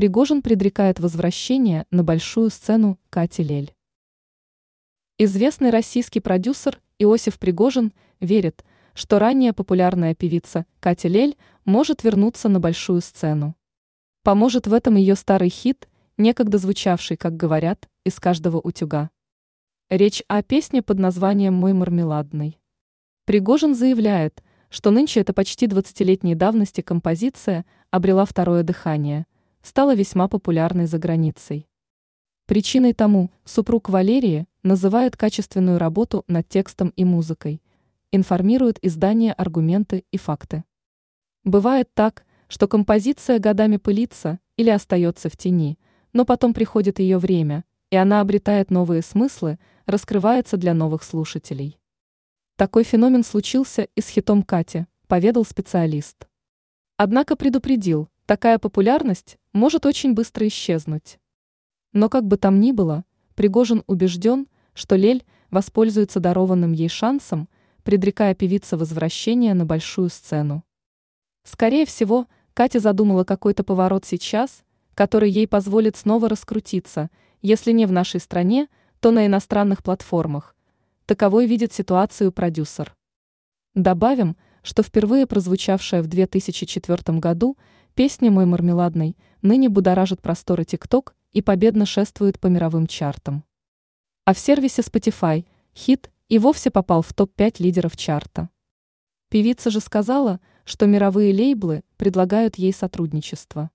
Пригожин предрекает возвращение на большую сцену Кати Лель. Известный российский продюсер Иосиф Пригожин верит, что ранее популярная певица Катя Лель может вернуться на большую сцену. Поможет в этом ее старый хит, некогда звучавший, как говорят, из каждого утюга. Речь о песне под названием «Мой мармеладный». Пригожин заявляет, что нынче эта почти 20-летней давности композиция обрела второе дыхание, стала весьма популярной за границей. Причиной тому супруг Валерии называет качественную работу над текстом и музыкой, информирует издание «Аргументы и факты». Бывает так, что композиция годами пылится или остается в тени, но потом приходит ее время, и она обретает новые смыслы, раскрывается для новых слушателей. Такой феномен случился и с хитом Кати, поведал специалист. Однако предупредил, такая популярность может очень быстро исчезнуть. Но как бы там ни было, Пригожин убежден, что Лель воспользуется дарованным ей шансом, предрекая певице возвращение на большую сцену. Скорее всего, Катя задумала какой-то поворот сейчас, который ей позволит снова раскрутиться, если не в нашей стране, то на иностранных платформах. Таковой видит ситуацию продюсер. Добавим, что впервые прозвучавшая в 2004 году песня «Мой мармеладный» ныне будоражит просторы ТикТок и победно шествует по мировым чартам. А в сервисе Spotify хит и вовсе попал в топ-5 лидеров чарта. Певица же сказала, что мировые лейблы предлагают ей сотрудничество.